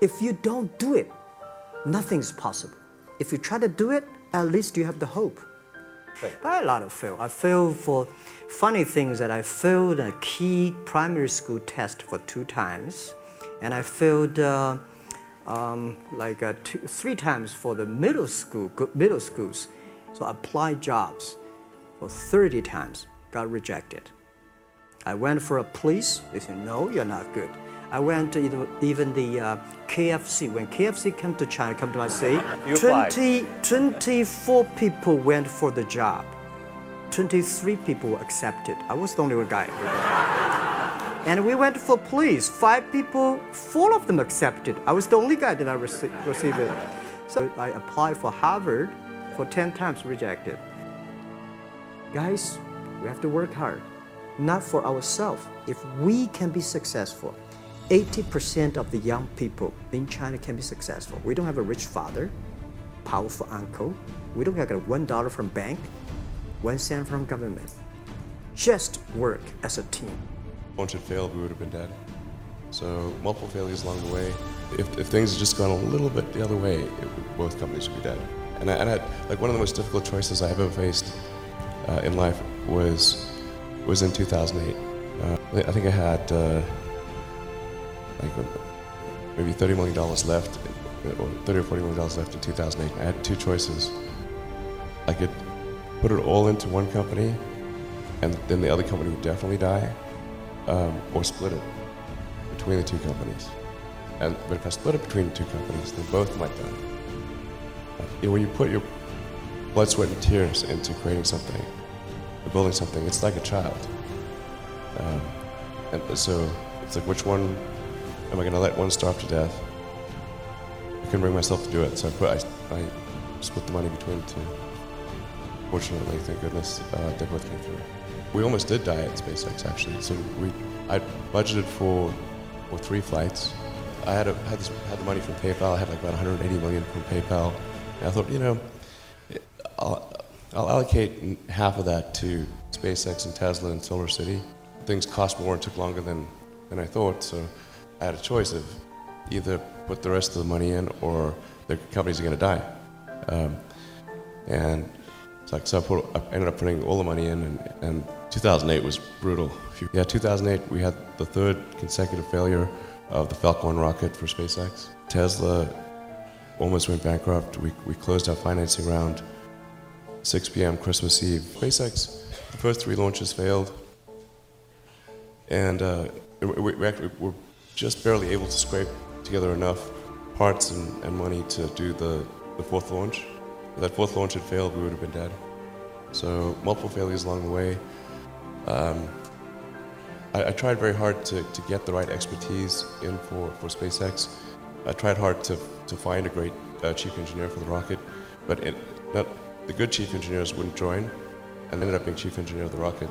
If you don't do it, nothing's possible. If you try to do it, at least you have the hope. But I had a lot of fail. I failed for funny things that I failed a key primary school test for two times, and I failed uh, um, like uh, two, three times for the middle school middle schools. So I applied jobs for 30 times, got rejected. I went for a police. They said, no, you're not good. I went to even- the uh, KFC. When KFC came to China, come to my city, You 20, 24 people went for the job. 23 people accepted. I was the only guy. And we went for police. Five people, four of them accepted. I was the only guy that I rece- received it. So I applied for Harvard for 10 times, rejected. Guys, we have to work hard, not for ourselves. If we can be successful, 80% of the young people in China can be successful. We don't have a rich father, powerful uncle. We don't have a one dollar from bank, one cent from government. Just work as a team. Once it failed, we would have been dead. So multiple failures along the way. If, if things had just gone a little bit the other way, both companies would be dead. And I, and I, like one of the most difficult choices I've ever faced uh, in life was was in 2008. Uh, I think I had uh, like uh, maybe 30 million dollars left, or 30 or 40 million dollars left in 2008. I had two choices. I could put it all into one company, and then the other company would definitely die, um, or split it between the two companies. And but if I split it between the two companies, then both might die. Know, when you put your blood, sweat, and tears into creating something, building something, it's like a child. Um, and so it's like, which one am I going to let one starve to death? I couldn't bring myself to do it, so I put I, I split the money between the two. Fortunately, thank goodness, uh, they both came through. We almost did die at SpaceX actually. So we, I budgeted for, for three flights. I had a, had, this, had the money from PayPal. I had like about 180 million from PayPal. And I thought, you know, I'll, I'll allocate half of that to SpaceX and Tesla and Solar City. Things cost more and took longer than, than I thought. So I had a choice of either put the rest of the money in or the companies are going to die. Um, and it's like, so I, put, I ended up putting all the money in, and, and 2008 was brutal. Yeah, 2008, we had the third consecutive failure of the Falcon 1 rocket for SpaceX. Tesla almost went bankrupt. We, we closed our financing round 6 p.m. Christmas Eve. SpaceX, the first three launches failed, and uh, we, we actually were just barely able to scrape together enough parts and, and money to do the, the fourth launch. If that fourth launch had failed, we would have been dead. So multiple failures along the way. Um, I, I, tried very hard to, to get the right expertise in for, for SpaceX. I tried hard to, to find a great uh, chief engineer for the rocket, but it, not, the good chief engineers wouldn't join, and ended up being chief engineer of the rocket.